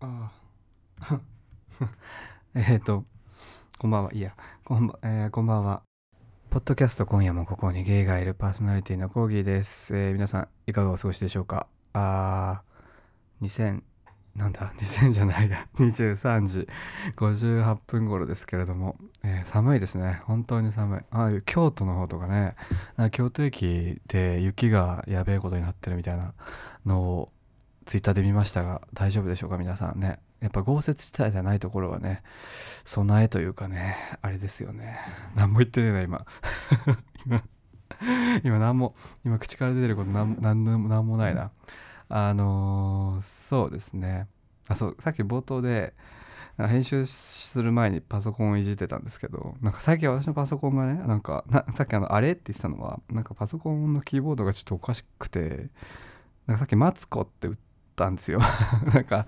あ えっとこんばんは。いやこんば,、えーこんばんは。ポッドキャスト今夜もここにゲイがいるパーソナリティのコーギーです、えー皆さんいかがお過ごしでしょうか？あー2000なんだ？2000じゃないや。23時58分頃ですけれども、えー寒いですね。本当に寒い。あ京都の方とかね。京都駅で雪がやべえことになってるみたいなのをツイッターで見ましたが大丈夫でしょうか皆さんね。やっぱ豪雪地帯じゃないところはね備えというかねあれですよね。何も言ってねえな今。今 今何も今口から出てること何何も何もないな。あのーそうですね。あそうさっき冒頭で編集する前にパソコンをいじってたんですけどなんか最近私のパソコンがねなんかさっきあのあれって言ってたのはなんかパソコンのキーボードがちょっとおかしくてなんかさっきマツコって打ったんですよ。なんか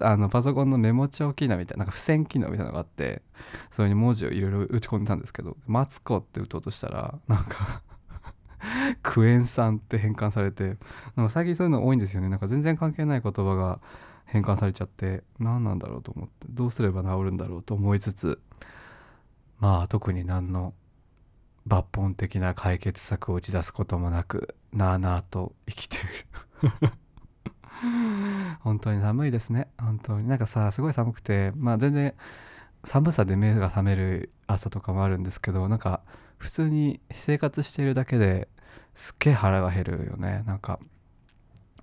あのパソコンのメモ帳機能みたいななんか付箋機能みたいなのがあってそれに文字をいろいろ打ち込んでたんですけどマツコって打とうとしたらなんか クエン酸って変換されてなんか最近そういうの多いんですよね。なんか全然関係ない言葉が変換されちゃって何なんだろうと思ってどうすれば治るんだろうと思いつつまあ特に何の抜本的な解決策を打ち出すこともなくなあなあと生きている。本当に寒いですね。本当に。なんかさすごい寒くてまあ全然寒さで目が覚める朝とかもあるんですけどなんか普通に生活しているだけですっげえ腹が減るよね。なんか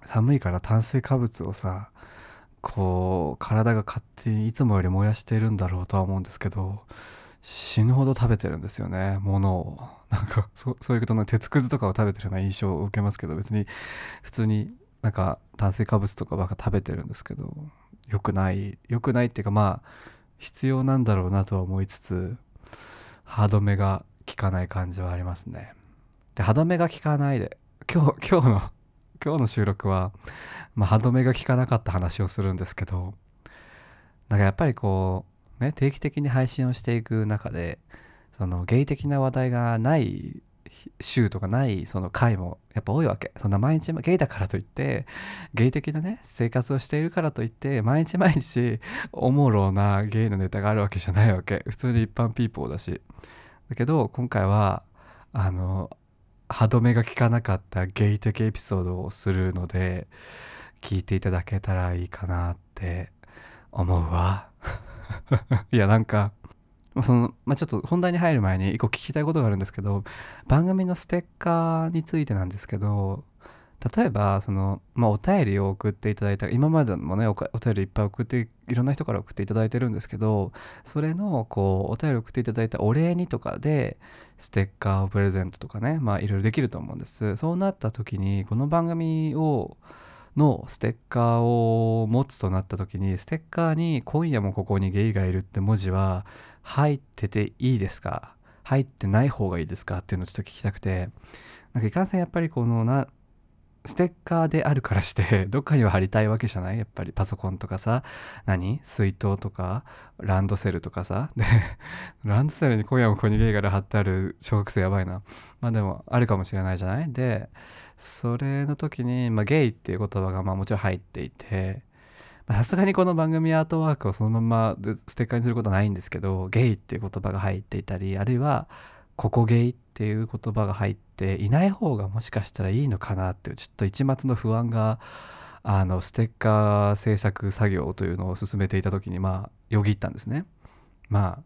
寒いから炭水化物をさこう体が勝手にいつもより燃やしてるんだろうとは思うんですけど死ぬほど食べてるんですよね物を。なんかそそういうことの鉄くずとかを食べてるような印象を受けますけど別に普通になんか炭水化物とかばっか食べてるんですけど良くない良くないっていうかまあ必要なんだろうなとは思いつつ歯止めが効かない感じはありますね。で歯止めが効かないで今日 今日の今日の収録は、まあ、歯止めが効かなかった話をするんですけどなんかやっぱりこうね定期的に配信をしていく中でそのゲイ的な話題がない週とかないその回もやっぱ多いわけ。そんな毎日ゲイだからといってゲイ的なね生活をしているからといって毎日毎日おもろなゲイのネタがあるわけじゃないわけ。普通に一般ピーポーだし。だけど今回はあの歯止めが効かなかったゲイ的エピソードをするので聞いていただけたらいいかなって思うわ。いやなんかその、まあ、ちょっと本題に入る前に一個聞きたいことがあるんですけど番組のステッカーについてなんですけど例えばその、まあ、お便りを送っていただいた今までもねお便りいっぱい送っていろんな人から送っていただいてるんですけどそれのこうお便り送っていただいたお礼にとかでステッカーをプレゼントとかねまあいろいろできると思うんです。そうなった時にこの番組をのステッカーを持つとなった時にステッカーに「今夜もここにゲイがいる」って文字は入ってていいですか入ってない方がいいですか？っていうのをちょっと聞きたくて。なんかいかんせんやっぱりこのなステッカーであるからして どっかには貼りたいわけじゃない？やっぱりパソコンとかさ何？水筒とかランドセルとかさ。で ランドセルに今夜もここにゲイがいる貼ってある小学生やばいな。まあでもあるかもしれないじゃない？でそれの時に、まあ、ゲイっていう言葉がまあもちろん入っていて。さすがにこの番組アートワークをそのままステッカーにすることはないんですけどゲイっていう言葉が入っていたりあるいはここゲイっていう言葉が入っていない方がもしかしたらいいのかなっていうちょっと一末の不安があのステッカー制作作業というのを進めていた時にまあよぎったんですね。まあ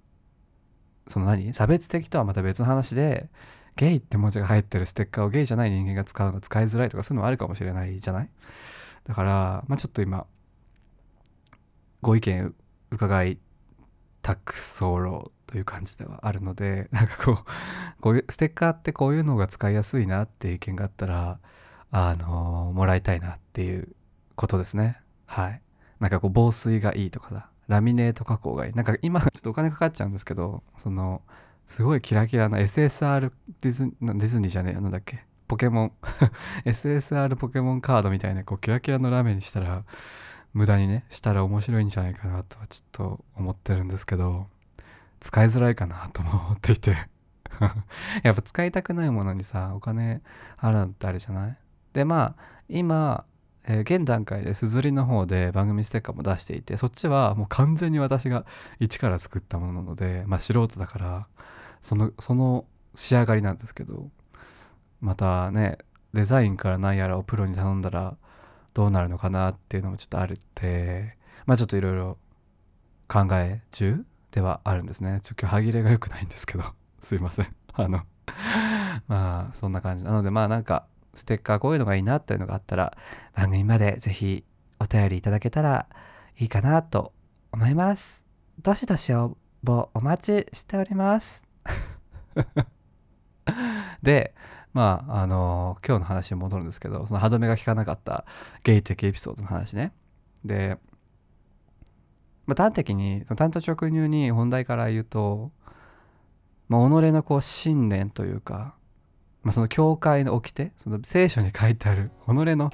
その何？差別的とはまた別の話でゲイって文字が入ってるステッカーをゲイじゃない人間が使うの使いづらいとかそういうのもあるかもしれないじゃない？だからまあちょっと今ご意見伺いたく候という感じではあるので なんかこうこういうステッカーってこういうのが使いやすいなっていう意見があったらあのもらいたいなっていうことですね。はい。なんかこう防水がいいとかさラミネート加工がいい。なんか今 ちょっとお金かかっちゃうんですけどそのすごいキラキラな SSR ディズディズニーじゃねえなんだっけ？ポケモン。SSR ポケモンカードみたいなこうキラキラのラメにしたら無駄にねしたら面白いんじゃないかなとはちょっと思ってるんですけど使いづらいかなとも思っていて。やっぱ使いたくないものにさお金払うのってあれじゃない？でまあ今えー現段階ですずりの方で番組ステッカーも出していてそっちはもう完全に私が一から作ったものなのでまあ素人だからそのその仕上がりなんですけどまたねデザインから何やらをプロに頼んだらどうなるのかなっていうのもちょっとあるってまあちょっといろいろ考え中ではあるんですね。ちょ今日歯切れが良くないんですけど。すいません。あのまあそんな感じ。なのでまあなんかステッカーこういうのがいいなっていうのがあったら番組までぜひお便りいただけたらいいかなと思います。どしどし応募お待ちしております。でまああの今日の話に戻るんですけどその歯止めが効かなかったゲイ的エピソードの話ね。で、まあ、端的に単と直入に本題から言うと、まあ、己のこう信念というか、まあ、その教会の掟その聖書に書いてある 己の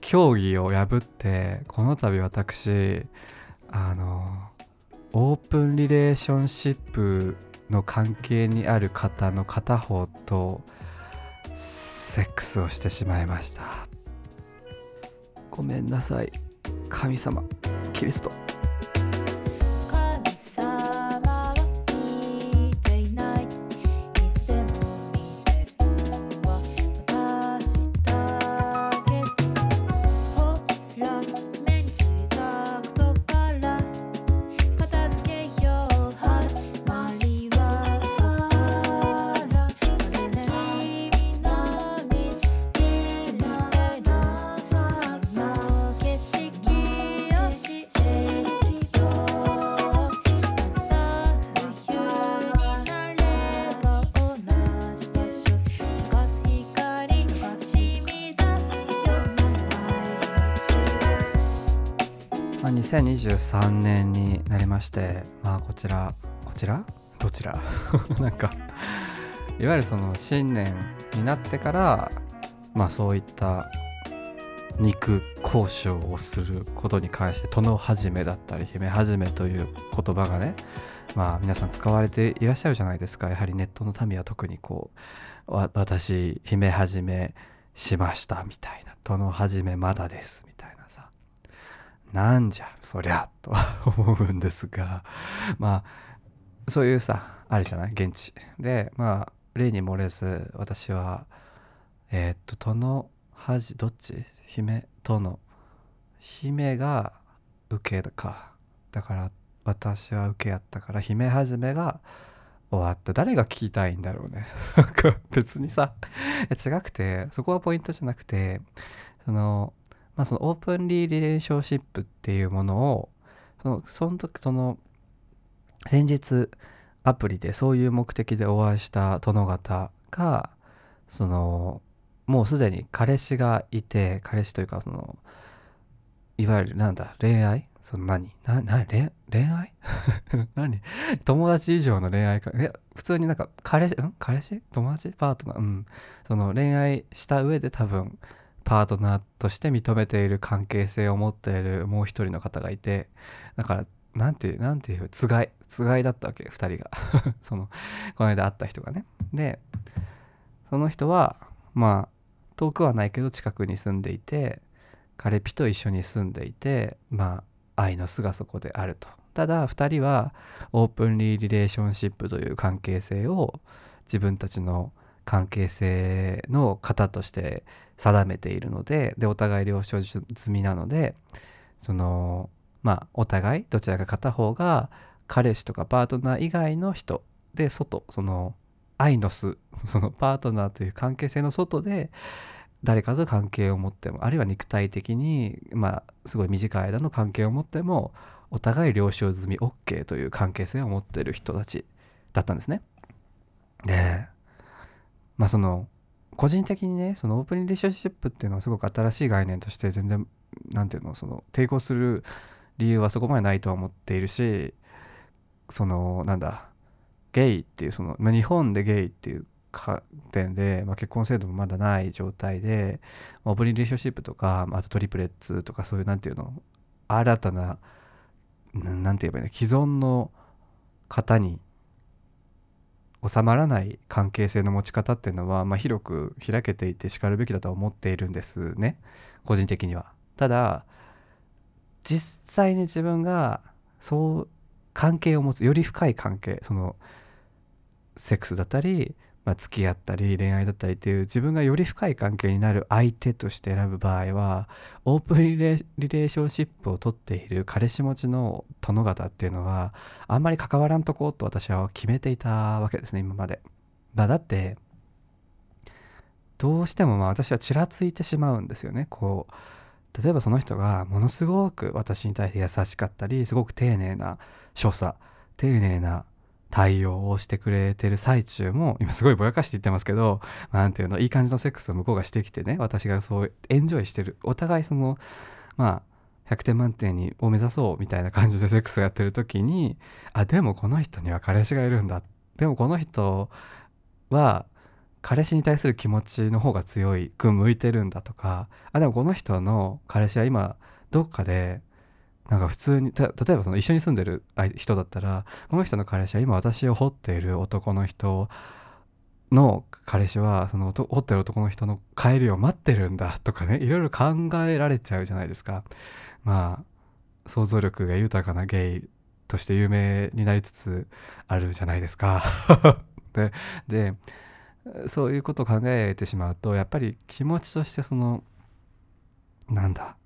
教義を破ってこの度私あのオープンリレーションシップの関係にある方の片方とセックスをしてしまいました。ごめんなさい。神様キリスト。2023年になりましてまあこちらこちら？どちら？なんかいわゆるその新年になってからまあそういった肉交渉をすることに関して殿始めだったり姫始めという言葉がねまあ皆さん使われていらっしゃるじゃないですか。やはりネットの民は特にこう私姫始めしましたみたいな。殿始めまだですみたいなさ。なんじゃそりゃと 思うんですがまあそういうさあるじゃない？現地。でまあ例に漏れず私はえーっと殿はじどっち？姫？殿。姫が受けか。だから私は受けやったから姫始めが終わった。誰が聞きたいんだろうね。別にさ違くてそこはポイントじゃなくてそのまあそのオープンリーリレーションシップっていうものをそのその時その先日アプリでそういう目的でお会いした殿方がそのもうすでに彼氏がいて彼氏というかそのいわゆるなんだ恋愛？その何？なな恋愛？何？友達以上の恋愛か？え普通になんか彼氏？ん？彼氏？友達？パートナー？うん。その恋愛した上で多分パートナーとして認めている関係性を持っているもう一人の方がいてだからなんていうなんていうつがいつがいだったわけ二人が。そのこの間会った人がね。でその人はまあ遠くはないけど近くに住んでいて彼ピと一緒に住んでいてまあ愛の巣がそこであると。ただ2人はオープンリーリレーションシップという関係性を自分たちの関係性の型として定めているのででお互い了承済みなのでそのまあお互いどちらか片方が彼氏とかパートナー以外の人で外その愛の巣そのパートナーという関係性の外で誰かと関係を持ってもあるいは肉体的にまあすごい短い間の関係を持ってもお互い了承済み OK という関係性を持っている人たちだったんですね。でまあその個人的にねそのオープンリレーションシップっていうのはすごく新しい概念として全然なんていうのその抵抗する理由はそこまでないとは思っているしそのなんだゲイっていうその、まあ、日本でゲイっていう観点で、まあ、結婚制度もまだない状態で、オープンリレーションシップとかまあとトリプレッツとかそういうなんていうの新たなななんて言えばいいの既存の方に収まらない関係性の持ち方っていうのは、まあ、広く開けていてしかるべきだとは思っているんですね個人的には。ただ実際に自分がそう関係を持つより深い関係そのセックスだったり、まあ、付き合ったり恋愛だったりっていう自分がより深い関係になる相手として選ぶ場合はオープンリレリレーションシップを取っている彼氏持ちの殿方っていうのはあんまり関わらんとこうと私は決めていたわけですね今まで。まあ、だってどうしてもまあ私はちらついてしまうんですよねこう例えばその人がものすごく私に対して優しかったりすごく丁寧な所作丁寧な対応をしてくれてる最中も今すごいぼやかして言ってますけど何ていうのいい感じのセックスを向こうがしてきてね私がそうエンジョイしてる。お互いそのまあ100点満点にを目指そうみたいな感じでセックスをやってる時にあでもこの人には彼氏がいるんだ。でもこの人は彼氏に対する気持ちの方が強いく向いてるんだとか。あでもこの人の彼氏は今どっかでなんか普通に例えばその一緒に住んでる人だったらこの人の彼氏は今私を掘っている男の人の彼氏はその掘ってる男の人の帰りを待ってるんだとかねいろいろ考えられちゃうじゃないですか。まあ想像力が豊かなゲイとして有名になりつつあるじゃないですか。ででそういうことを考えてしまうとやっぱり気持ちとしてそのなんだ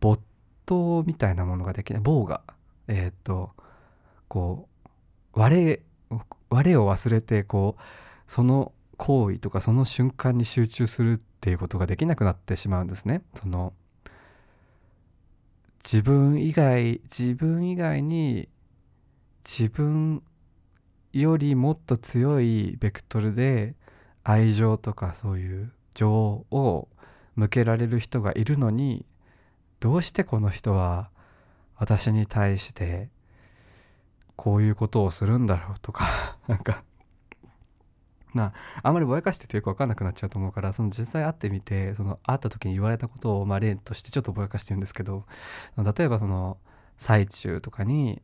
没頭みたいなものができない棒がえっ、とこう我我を忘れてこうその行為とかその瞬間に集中するっていうことができなくなってしまうんですね。その自分以外自分以外に自分よりもっと強いベクトルで愛情とかそういう情を向けられる人がいるのにどうしてこの人は私に対してこういうことをするんだろうとか なんか。なあんまりぼやかしててよく分かんなくなっちゃうと思うからその実際会ってみてその会った時に言われたことをまあ例としてちょっとぼやかしてるんですけど例えばその最中とかに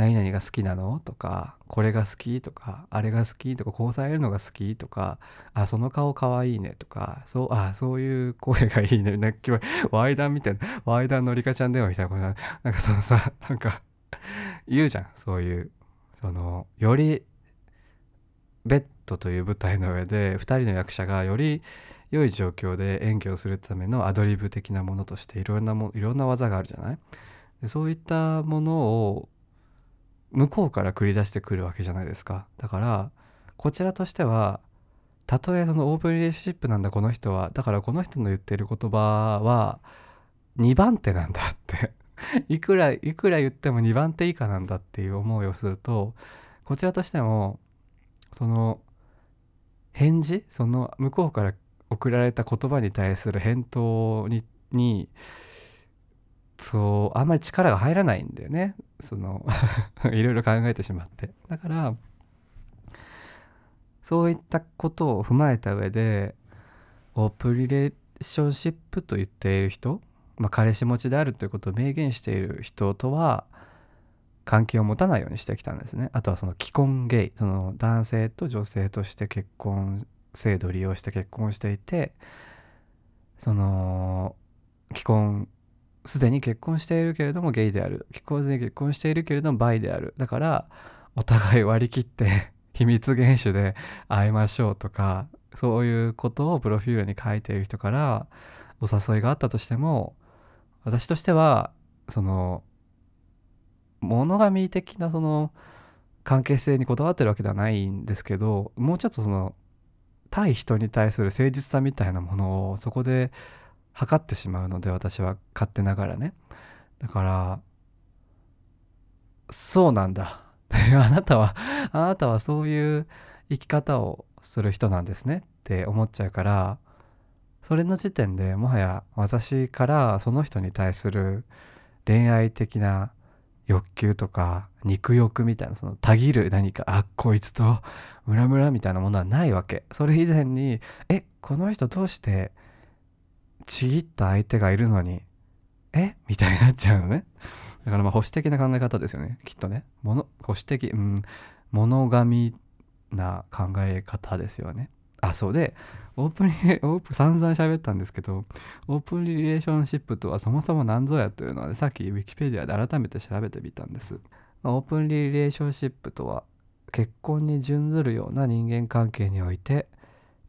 何々が好きなの？とか、これが好き？とか、あれが好き？とか、交際えるのが好き？とか、あ、その顔かわいいね？とか、そう、あ、そういう声がいいね？なんか、ワイダンみたいな、ワイダンのりかちゃん電話みたいなことな、なんかそのさ、なんか、言うじゃん。そういう、その、より、ベッドという舞台の上で、2人の役者がより良い状況で演技をするためのアドリブ的なものとして、いろんなも、いろんな技があるじゃない？でそういったものを向こうから繰り出してくるわけじゃないですか。だからこちらとしてはたとえそのオープンリレーシップなんだこの人はだからこの人の言ってる言葉は2番手なんだって。いくらいくら言っても2番手以下なんだっていう思いをするとこちらとしてもその返事その向こうから送られた言葉に対する返答ににそうあんまり力が入らないんだよね。その いろいろ考えてしまって。だからそういったことを踏まえた上でオープンリレーションシップと言っている人、まあ、彼氏持ちであるということを明言している人とは関係を持たないようにしてきたんですね。あとはその既婚ゲイその男性と女性として結婚制度を利用して結婚していてその既婚すでに結婚しているけれどもゲイである。結婚で結婚しているけれどもバイである。だからお互い割り切って 秘密厳守で会いましょうとかそういうことをプロフィールに書いている人からお誘いがあったとしても私としてはその物神的なその関係性にこだわってるわけではないんですけどもうちょっとその対人に対する誠実さみたいなものをそこで測ってしまうので私は勝手ながらね。だからそうなんだ。あなたはあなたはそういう生き方をする人なんですね。って思っちゃうからそれの時点でもはや私からその人に対する恋愛的な欲求とか肉欲みたいなそのたぎる何かあこいつとムラムラみたいなものはないわけ。それ以前にえこの人どうしてちぎった相手がいるのに、え？みたいになっちゃうのね。だからまあ保守的な考え方ですよね。きっとね。もの保守的、うん、物神な考え方ですよね。あそうでオープンリレオープン散々喋ったんですけどオープンリレーションシップとはそもそも何ぞやというのは、ね、さっきウィキペディアで改めて調べてみたんです、オープンリレーションシップとは結婚に準ずるような人間関係において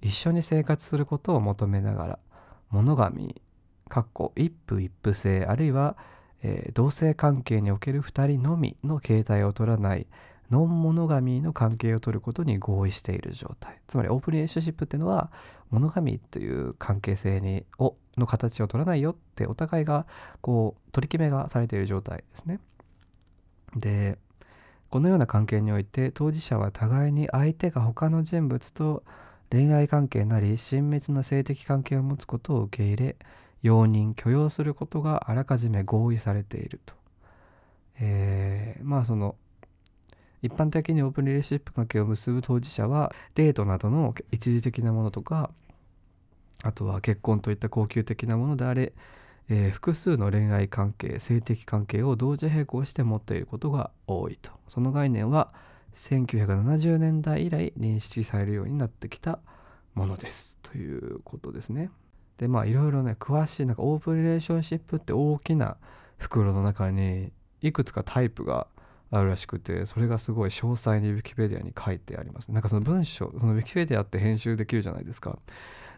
一緒に生活することを求めながらモノガミかっこ一夫一夫制あるいは、えー同性関係における2人のみの形態を取らないノンモノガミの関係を取ることに合意している状態。つまりオープンリレーションシップっていうのはモノガミという関係性にをの形を取らないよってお互いがこう取り決めがされている状態ですね。でこのような関係において当事者は互いに相手が他の人物と恋愛関係なり親密な性的関係を持つことを受け入れ容認許容することがあらかじめ合意されていると。えーまあその一般的にオープンリレーシップ関係を結ぶ当事者はデートなどの一時的なものとかあとは結婚といった高級的なものであれ、えー複数の恋愛関係性的関係を同時並行して持っていることが多いとその概念は1970年代以来認識されるようになってきたものです。ということですね。でまあいろいろね詳しいなんかオープンリレーションシップって大きな袋の中にいくつかタイプがあるらしくてそれがすごい詳細にウィキペディアに書いてあります。なんかその文章そのウィキペディアって編集できるじゃないですか。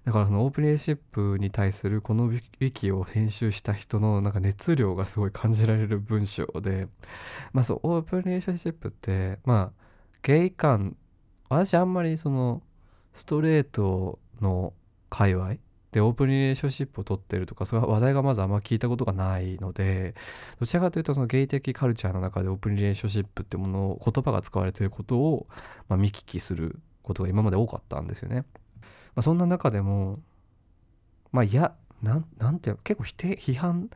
だからそのオープンリレーシップに対するこのウィキを編集した人のなんか熱量がすごい感じられる文章で。まあそうオープンリレーションシップってまあゲイ感私あんまりそのストレートの界隈でオープンリレーションシップを取ってるとかそういう話題がまずあんま聞いたことがないのでどちらかというとそのゲイ的カルチャーの中でオープンリレーションシップってものを言葉が使われていることを、まあ、見聞きすることが今まで多かったんですよね。まあ、そんな中でもまあいやなんなんていうの結構否定批判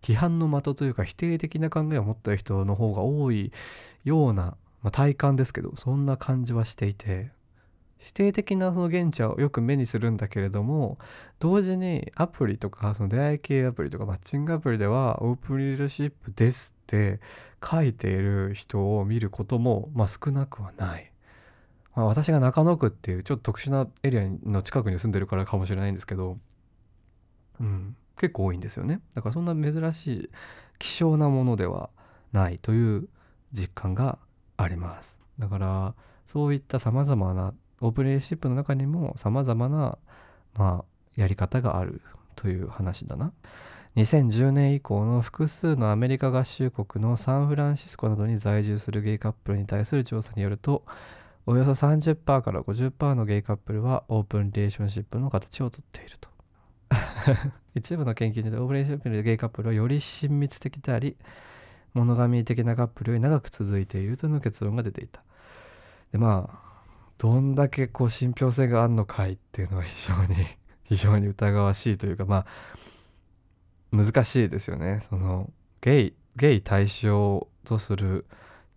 批判の的というか否定的な考えを持った人の方が多いような、まあ、体感ですけどそんな感じはしていて否定的なその現地はよく目にするんだけれども同時にアプリとかその出会い系アプリとかマッチングアプリではオープンリレーシップですって書いている人を見ることもまあ少なくはない。まあ、私が中野区っていうちょっと特殊なエリアの近くに住んでるからかもしれないんですけど、うん、結構多いんですよね。だからそんな珍しい希少なものではないという実感があります。だからそういったさまざまなオープンレーシップの中にもさまざまな、まあ、やり方があるという話だな。2010年以降の複数のアメリカ合衆国のサンフランシスコなどに在住するゲイカップルに対する調査によるとおよそ30%から50%のゲイカップルはオープンリレーションシップの形をとっていると 一部の研究によってオープンリレーションシップのゲイカップルはより親密的でありモノガミー的なカップルより長く続いているという結論が出ていた。でまあどんだけこう信憑性があるのかいっていうのは非常に 非常に疑わしいというかまあ難しいですよね。そのゲイゲイ対象とする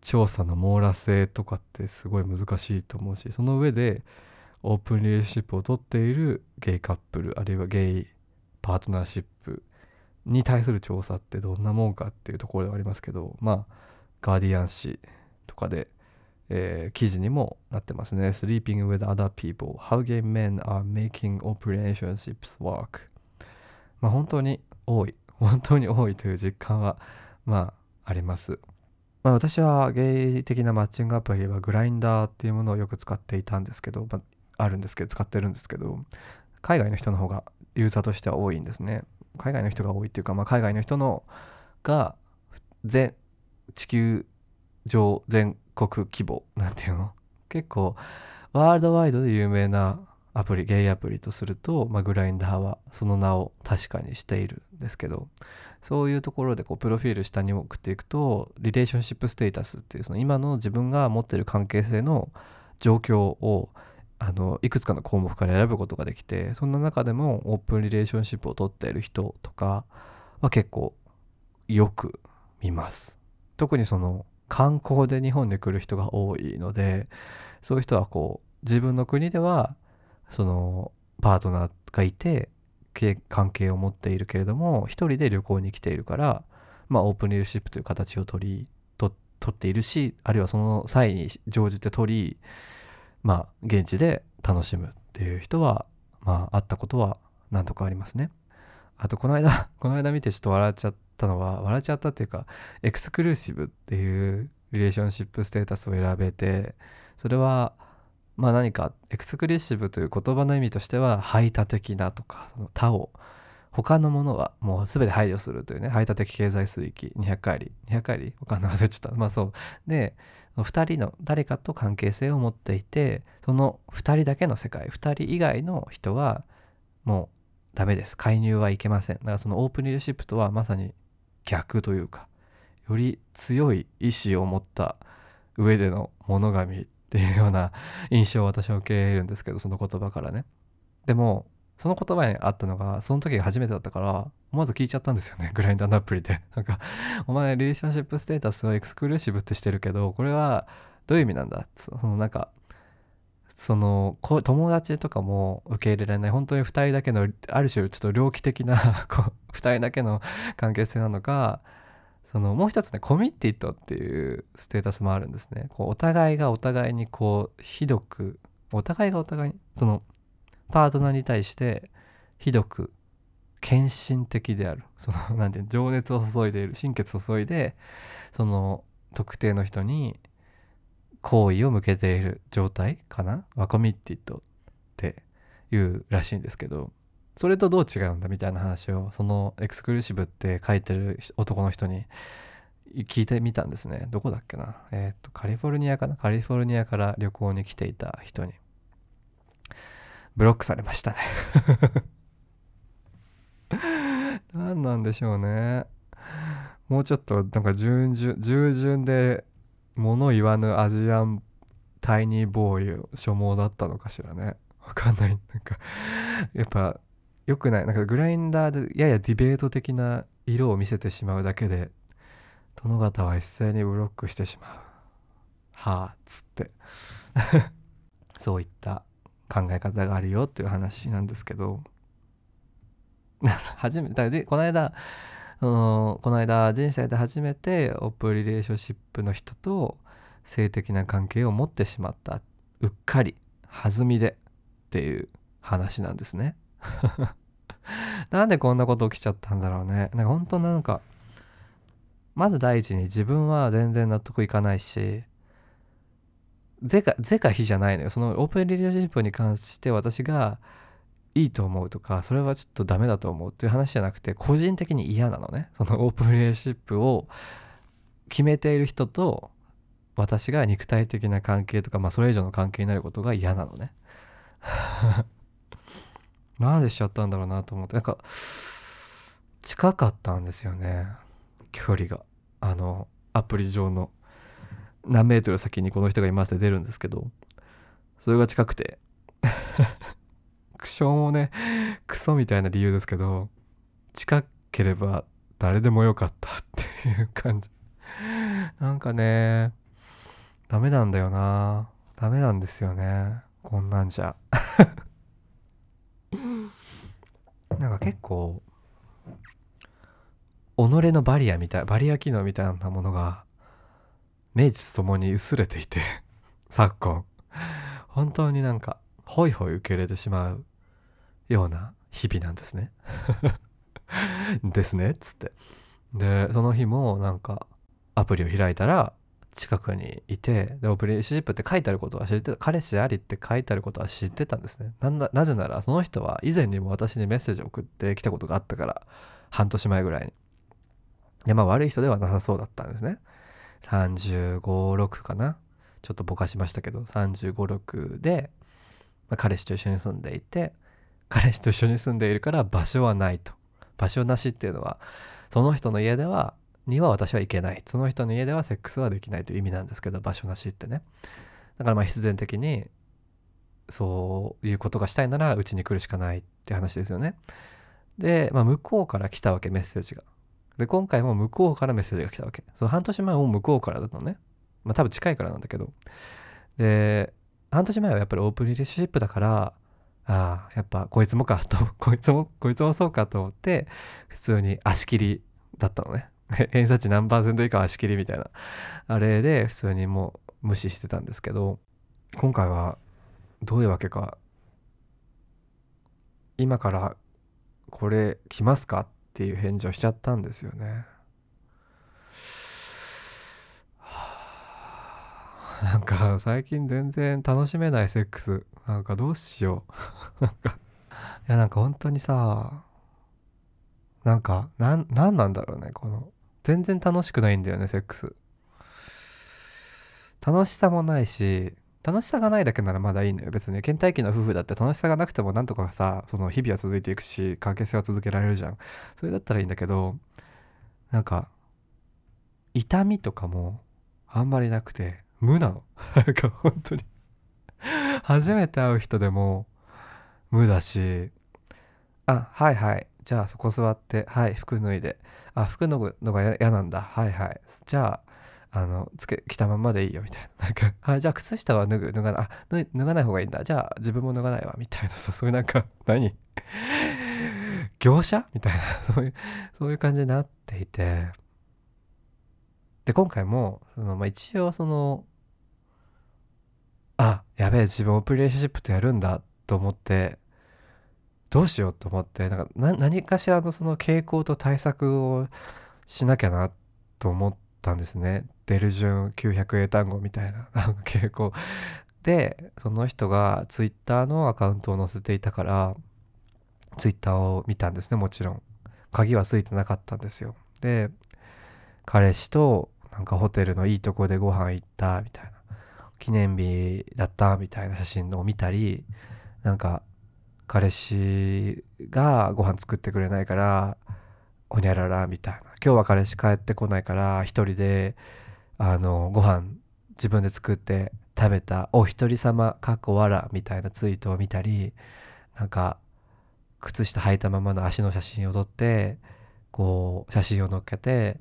調査の網羅性とかってすごい難しいと思うしその上でオープンリレーシップを取っているゲイカップルあるいはゲイパートナーシップに対する調査ってどんなもんかっていうところではありますけどまあガーディアン誌とかで、えー記事にもなってますね。Sleeping with other people. How gay men are making operationships work. まあ本当に多い。本当に多いという実感はまああります。まあ、私はゲイ的なマッチングアプリはグラインダーっていうものをよく使っていたんですけど、まあ、あるんですけど使ってるんですけど海外の人の方がユーザーとしては多いんですね。海外の人が多いっていうか、まあ、海外の人のが全地球上全国規模なんていうの？結構ワールドワイドで有名なアプリゲイアプリとすると、まあ、グラインダーはその名を確かにしているんですけどそういうところでこうプロフィール下に送っていくとリレーションシップステータスっていうその今の自分が持ってる関係性の状況をあのいくつかの項目から選ぶことができてそんな中でもオープンリレーションシップを取っている人とかは結構よく見ます。特にその観光で日本に来る人が多いのでそういう人はこう自分の国ではそのパートナーがいて関係を持っているけれども一人で旅行に来ているからまあオープンリレーシップという形を取りと取っているしあるいはその際に乗じて取りまあ現地で楽しむっていう人はまあ会ったことは何度かありますね。あとこの間 この間見てちょっと笑っちゃったのは笑っちゃったっていうかエクスクルーシブっていうリレーションシップステータスを選べてそれはまあ何かエクスクルーシブという言葉の意味としては排他的なとかその他を他のものはもう全て排除するというね排他的経済水域200回り200回りわかんない忘れちゃった。まあそう。で2人の誰かと関係性を持っていてその2人だけの世界2人以外の人はもうダメです。介入はいけません。だからそのオープンリーダーシップとはまさに逆というかより強い意志を持った上での物神っていうような印象を私は受けるんですけどその言葉からね。でもその言葉にあったのがその時が初めてだったから思わず聞いちゃったんですよね グラインダーのアプリで。なんかお前リレーションシップステータスをエクスクルーシブってしてるけどこれはどういう意味なんだ？そのなんかその友達とかも受け入れられない。本当に2人だけのある種ちょっと猟奇的な 2人だけの関係性なのかそのもう一つねコミッティッドっていうステータスもあるんですね。こうお互いがお互いにこうひどくお互いがお互いにそのパートナーに対してひどく献身的である。その なんて情熱を注いでいる。心血を注いでその特定の人に好意を向けている状態かな？ワコミッティッドっていうらしいんですけどそれとどう違うんだみたいな話をそのエクスクルーシブって書いてる男の人に聞いてみたんですね。どこだっけな？えっ、とカリフォルニアかな？カリフォルニアから旅行に来ていた人に。ブロックされましたね。何なんでしょうね。もうちょっとなんか従順従順で物言わぬアジアンタイニーボーイ所望だったのかしらね。わかんない。なんかやっぱ良くない。なんかグラインダーでややディベート的な色を見せてしまうだけで殿方は一斉にブロックしてしまう。はあっつって。そういった考え方があるよっていう話なんですけど。初めだからこの間そのこの間人生で初めてオープンリレーションシップの人と性的な関係を持ってしまったうっかり弾みでっていう話なんですね。なんでこんなこと起きちゃったんだろうね。なんか本当なんかまず第一に自分は全然納得いかないし是か是か非じゃないのよ。そのオープンリレーションシップに関して私がいいと思うとかそれはちょっとダメだと思うっていう話じゃなくて個人的に嫌なのね。そのオープンリレーションシップを決めている人と私が肉体的な関係とか、まあ、それ以上の関係になることが嫌なのね。なんでしちゃったんだろうなと思って。なんか近かったんですよね。距離が。あのアプリ上の。何メートル先にこの人がいますって出るんですけどそれが近くて。クションもねクソみたいな理由ですけど近ければ誰でもよかったっていう感じ。なんかねダメなんだよな。ダメなんですよね。こんなんじゃ。なんか結構己のバリアみたいバリア機能みたいなものが名実ともに薄れていて 昨今。本当になんかホイホイ受け入れてしまうような日々なんですね。ですねっつって。でその日もなんかアプリを開いたら近くにいてでオプリションシップって書いてあることは知ってた彼氏ありって書いてあることは知ってたんですね。なんだなぜならその人は以前にも私にメッセージを送ってきたことがあったから半年前ぐらいに。でまあ悪い人ではなさそうだったんですね。356かな？ちょっとぼかしましたけど356で、まあ、彼氏と一緒に住んでいて彼氏と一緒に住んでいるから場所はないと。場所なしっていうのはその人の家ではには私は行けない。その人の家ではセックスはできないという意味なんですけど場所なしってね。だからまあ必然的にそういうことがしたいならうちに来るしかないって話ですよね。で、まあ、向こうから来たわけメッセージが。で今回も向こうからメッセージが来たわけ。その半年前も向こうからだったのね。まあ多分近いからなんだけど。で半年前はやっぱりオープンリレーシップだからああやっぱこいつもかと こいつもこいつもそうかと思って普通に足切りだったのね。偏差値何パーセント以下足切りみたいな。あれで普通にもう無視してたんですけど今回はどういうわけか。今からこれ来ますかっていう返事をしちゃったんですよね。なんか最近全然楽しめないセックス。なんかどうしよう。なんか。いやなんか本当にさなんかなんなんなんだろうねこの。全然楽しくないんだよねセックス。楽しさもないし楽しさがないだけならまだいいのよ。別に倦怠期の夫婦だって楽しさがなくてもなんとかさその日々は続いていくし関係性は続けられるじゃん。それだったらいいんだけどなんか痛みとかもあんまりなくて無なの。なんか本当に。初めて会う人でも無だしあはいはい。じゃあそこ座ってはい服脱いで。あ服脱ぐのが嫌なんだ。はいはい。じゃああのつけ着たままでいいよみたいな。なんかあじゃあ靴下は脱ぐ脱がないあ脱がない方がいいんだ。じゃあ自分も脱がないわみたいな。さ そういうなんか 何？業者？みたいな。そういうそういう感じになっていて。で今回もその、まあ、一応そのあやべえ自分オープンレーションシップとやるんだと思ってどうしようと思ってなんか何かしらのその傾向と対策をしなきゃなと思ったんですね。デルジュン900英単語みたいな。なんか傾向でその人がツイッターのアカウントを載せていたからツイッターを見たんですねもちろん。鍵はついてなかったんですよ。で彼氏となんかホテルのいいとこでご飯行ったみたいな。記念日だったみたいな写真を見たりなんか彼氏がご飯作ってくれないからほにゃららみたいな。今日は彼氏帰ってこないから一人であのご飯自分で作って食べたお一人様かっこわらみたいなツイートを見たりなんか靴下履いたままの足の写真を撮ってこう写真を載っけて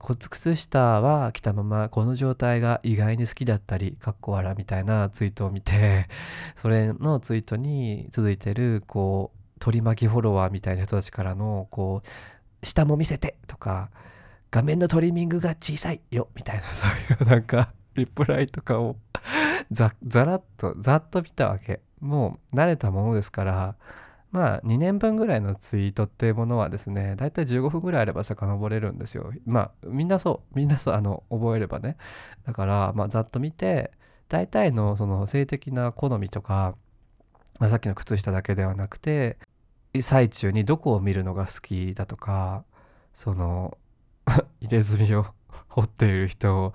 靴下は着たままこの状態が意外に好きだったりかっこ笑みたいなツイートを見て それのツイートに続いてるこう取り巻きフォロワーみたいな人たちからのこう下も見せてとか画面のトリミングが小さいよみたいな。そういうなんかリプライとかを ざざらっとざっと見たわけ。もう慣れたものですから。まあ2年分ぐらいのツイートっていうものはですねだいたい15分ぐらいあれば遡れるんですよ。まあみんなそうみんなそうあの覚えればね。だからまあざっと見て大体のその性的な好みとか、まあ、さっきの靴下だけではなくて最中にどこを見るのが好きだとかその入れ墨を 掘っている人を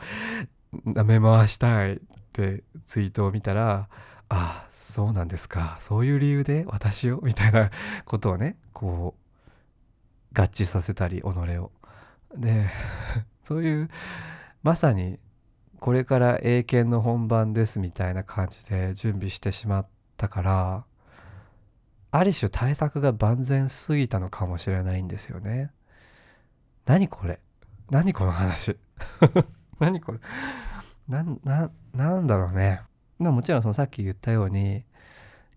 舐め回したいってツイートを見たらああそうなんですか。そういう理由で私を？みたいな ことをねこう合致させたり己を。で そういうまさにこれから英検の本番ですみたいな感じで準備してしまったからある種対策が万全すぎたのかもしれないんですよね何これ？何この話？何これ？なななんだろうね。まあもちろんそのさっき言ったように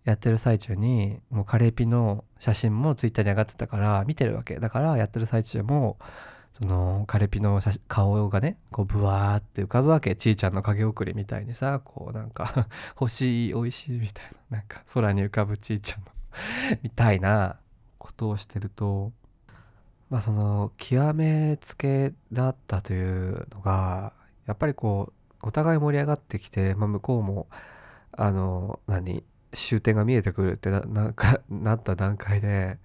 やってる最中にもうカレーピの写真もツイッターに上がってたから見てるわけ。だからやってる最中もそのカレピの顔がねこうブワーって浮かぶわけ。ちいちゃんの影送りみたいにさこうなんか 星美味しいみたいななんか空に浮かぶちいちゃんのみたいなことをしてるとまあその極めつけだったというのがやっぱりこうお互い盛り上がってきて、まあ、向こうもあの何終点が見えてくるってなかなった段階で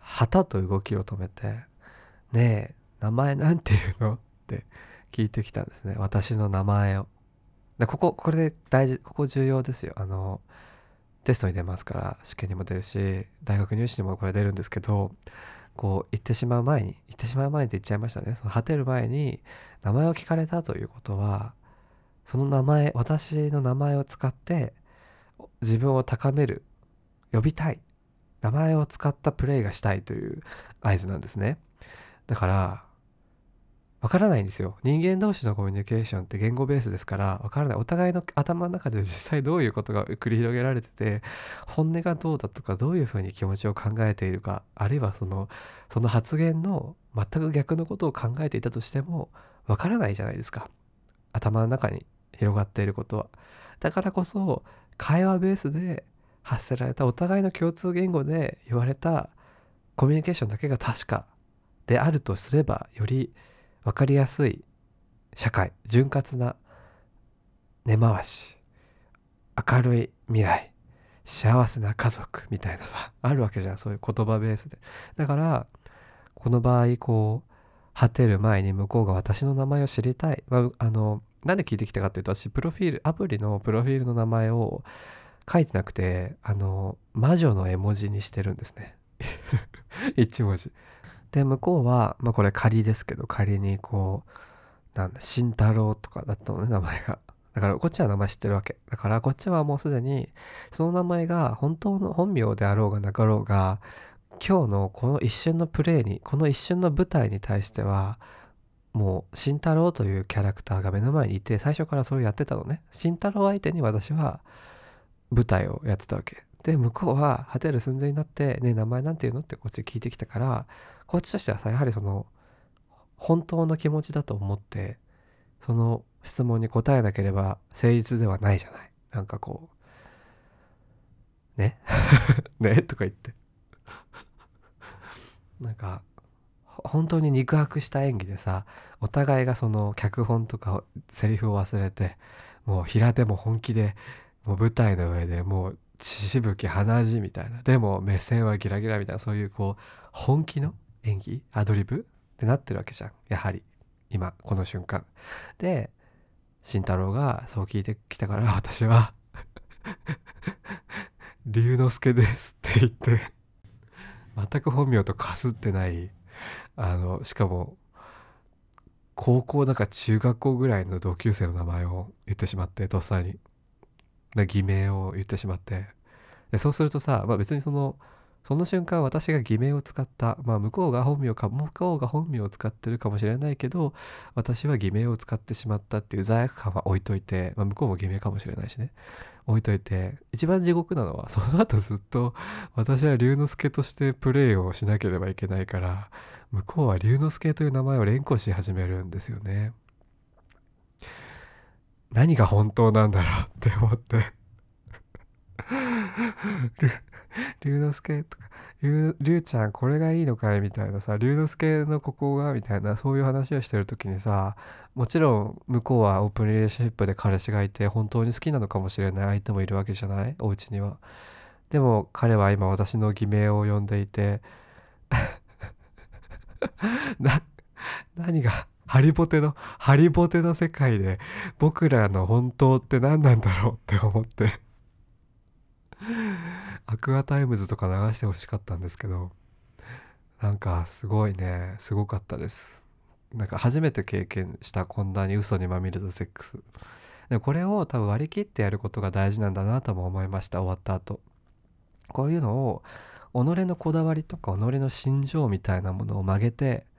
旗と動きを止めて「ねえ名前なんていうの?」って聞いてきたんですね私の名前を。でこここれで大事ここ重要ですよあのテストに出ますから試験にも出るし大学入試にもこれ出るんですけどこう言ってしまう前に言ってしまう前にって言っちゃいましたね。その果てる前に名前を聞かれたということはその名前私の名前を使って自分を高める呼びたい名前を使ったプレイがしたいという合図なんですね。だからわからないんですよ。人間同士のコミュニケーションって言語ベースですからわからない。お互いの頭の中で実際どういうことが繰り広げられてて本音がどうだとかどういうふうに気持ちを考えているかあるいはそのその発言の全く逆のことを考えていたとしてもわからないじゃないですか。頭の中に広がっていることは。だからこそ会話ベースで発せられたお互いの共通言語で言われたコミュニケーションだけが確かであるとすればより分かりやすい社会潤滑な根回し明るい未来幸せな家族みたいなさあるわけじゃんそういう言葉ベースで。だからこの場合こう果てる前に向こうが私の名前を知りたい、まあ、あのなんで聞いてきたかっていうと私プロフィールアプリのプロフィールの名前を書いてなくてあの魔女の絵文字にしてるんですね。一文字。で向こうは、まあ、これ仮ですけど仮にこうなんだ慎太郎とかだったのね名前が。だからこっちは名前知ってるわけ。だからこっちはもうすでにその名前が本当の本名であろうがなかろうが今日のこの一瞬のプレイにこの一瞬の舞台に対してはもう慎太郎というキャラクターが目の前にいて最初からそれをやってたのね。慎太郎相手に私は舞台をやってたわけ。で向こうは果てる寸前になって「ね名前なんて言うの?」ってこっち聞いてきたからこっちとしてはさやはりその本当の気持ちだと思ってその質問に答えなければ誠実ではないじゃない。なんかこうね？ね？とか言って。なんか本当に肉薄した演技でさお互いがその脚本とかセリフを忘れてもう平手も本気でもう舞台の上でもう血しぶき鼻血みたいな。でも目線はギラギラみたいな。そういうこう本気の演技。アドリブってなってるわけじゃん。やはり今この瞬間。で慎太郎がそう聞いてきたから私は「龍之介です」って言って。全く本名とかすってない。あのしかも高校だか中学校ぐらいの同級生の名前を言ってしまってとっさに。な偽名を言ってしまって。でそうするとさ、まあ、別にそのその瞬間私が偽名を使った、まあ、向こうが本名か向こうが本名を使ってるかもしれないけど私は偽名を使ってしまったっていう罪悪感は置いといて、まあ、向こうも偽名かもしれないしね。置いといて一番地獄なのはその後ずっと私は龍之介としてプレイをしなければいけないから向こうは龍之介という名前を連呼し始めるんですよね。何が本当なんだろうって思って。龍之介とか龍ちゃんこれがいいのかいみたいなさ龍之介のここがみたいなそういう話をしてる時にさもちろん向こうはオープンリレーショップで彼氏がいて本当に好きなのかもしれない相手もいるわけじゃない？お家には。でも彼は今私の偽名を呼んでいて。何がハリボテのハリボテの世界で僕らの本当って何なんだろうって思って。アクアタイムズとか流してほしかったんですけどなんかすごいねすごかったです。なんか初めて経験したこんなに嘘にまみれたセックス。でこれを多分割り切ってやることが大事なんだなとも思いました終わった後。こういうのを己のこだわりとか己の心情みたいなものを曲げて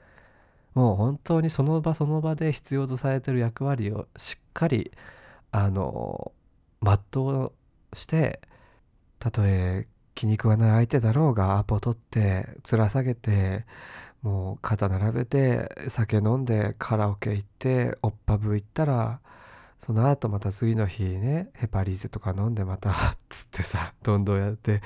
もう本当にその場その場で必要とされてる役割をしっかりあの全うしてたとえ気に食わない相手だろうがアポ取って面下げてもう肩並べて酒飲んでカラオケ行っておっぱぶ行ったらその後また次の日ねヘパリーゼとか飲んでまた つってさどんどんやって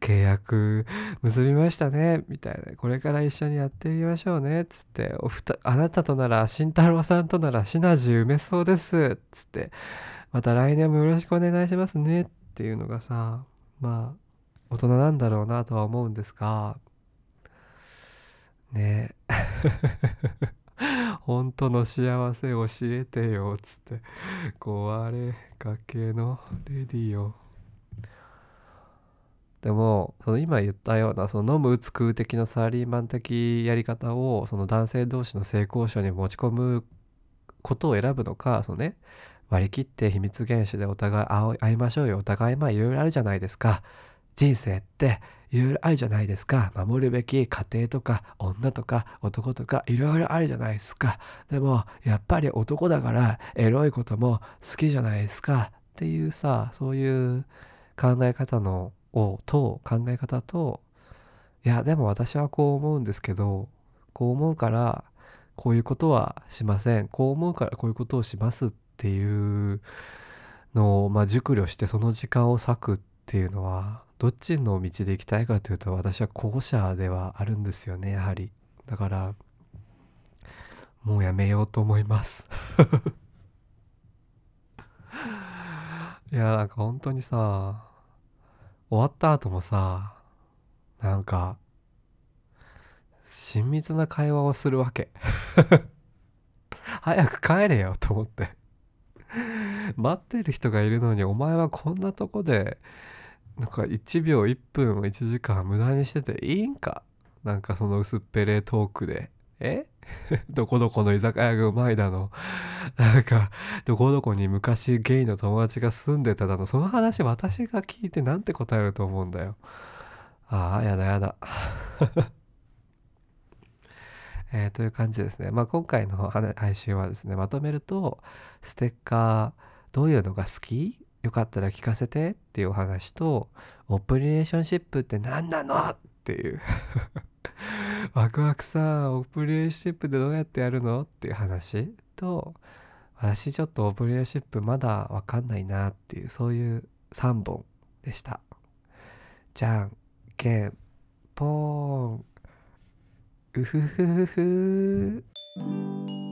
契約結びましたねみたいな。これから一緒にやっていきましょうねつって。おふたあなたとなら慎太郎さんとならシナジー埋めそうですつって。また来年もよろしくお願いしますねっていうのがさまあ大人なんだろうなとは思うんですが。ね。え本当の幸せ教えてよつって。壊れかけのレディオ。でもその今言ったようなその飲む打つ食う的なサラリーマン的やり方をその男性同士の性交渉に持ち込むことを選ぶのかそのね割り切って秘密厳守でお互い会会いましょうよお互いまあいろいろあるじゃないですか。人生っていろいろあるじゃないですか。守るべき家庭とか女とか男とかいろいろあるじゃないですか。でもやっぱり男だからエロいことも好きじゃないですか。っていうさそういう考え方のをと考え方といやでも私はこう思うんですけどこう思うからこういうことはしません。こう思うからこういうことをしますっていうのを、まあ、熟慮してその時間を割くっていうのはどっちの道で行きたいかというと私は後者ではあるんですよねやはり。だからもうやめようと思います。いやなんか本当にさ終わった後もさなんか親密な会話をするわけ。早く帰れよと思って。待ってる人がいるのにお前はこんなとこでなんか1秒1分を1時間無駄にしてていいんか？なんかその薄っぺれトークで。え？どこどこの居酒屋がうまいだの？なんかどこどこに昔ゲイの友達が住んでただの？その話私が聞いてなんて答えると思うんだよ。ああやだやだ。えーという感じですね。まあ、今回の配信はですね、まとめると、ステッカー、どういうのが好き？よかったら聞かせてっていうお話と、オープンリレーションシップって何なの？っていう ワクワクさん、オープンリレーションシップでどうやってやるの？っていう話と、私ちょっとオープンリレーションシップまだわかんないなっていう、そういう3本でした。じゃんけん、ぽーん。うふふふふー。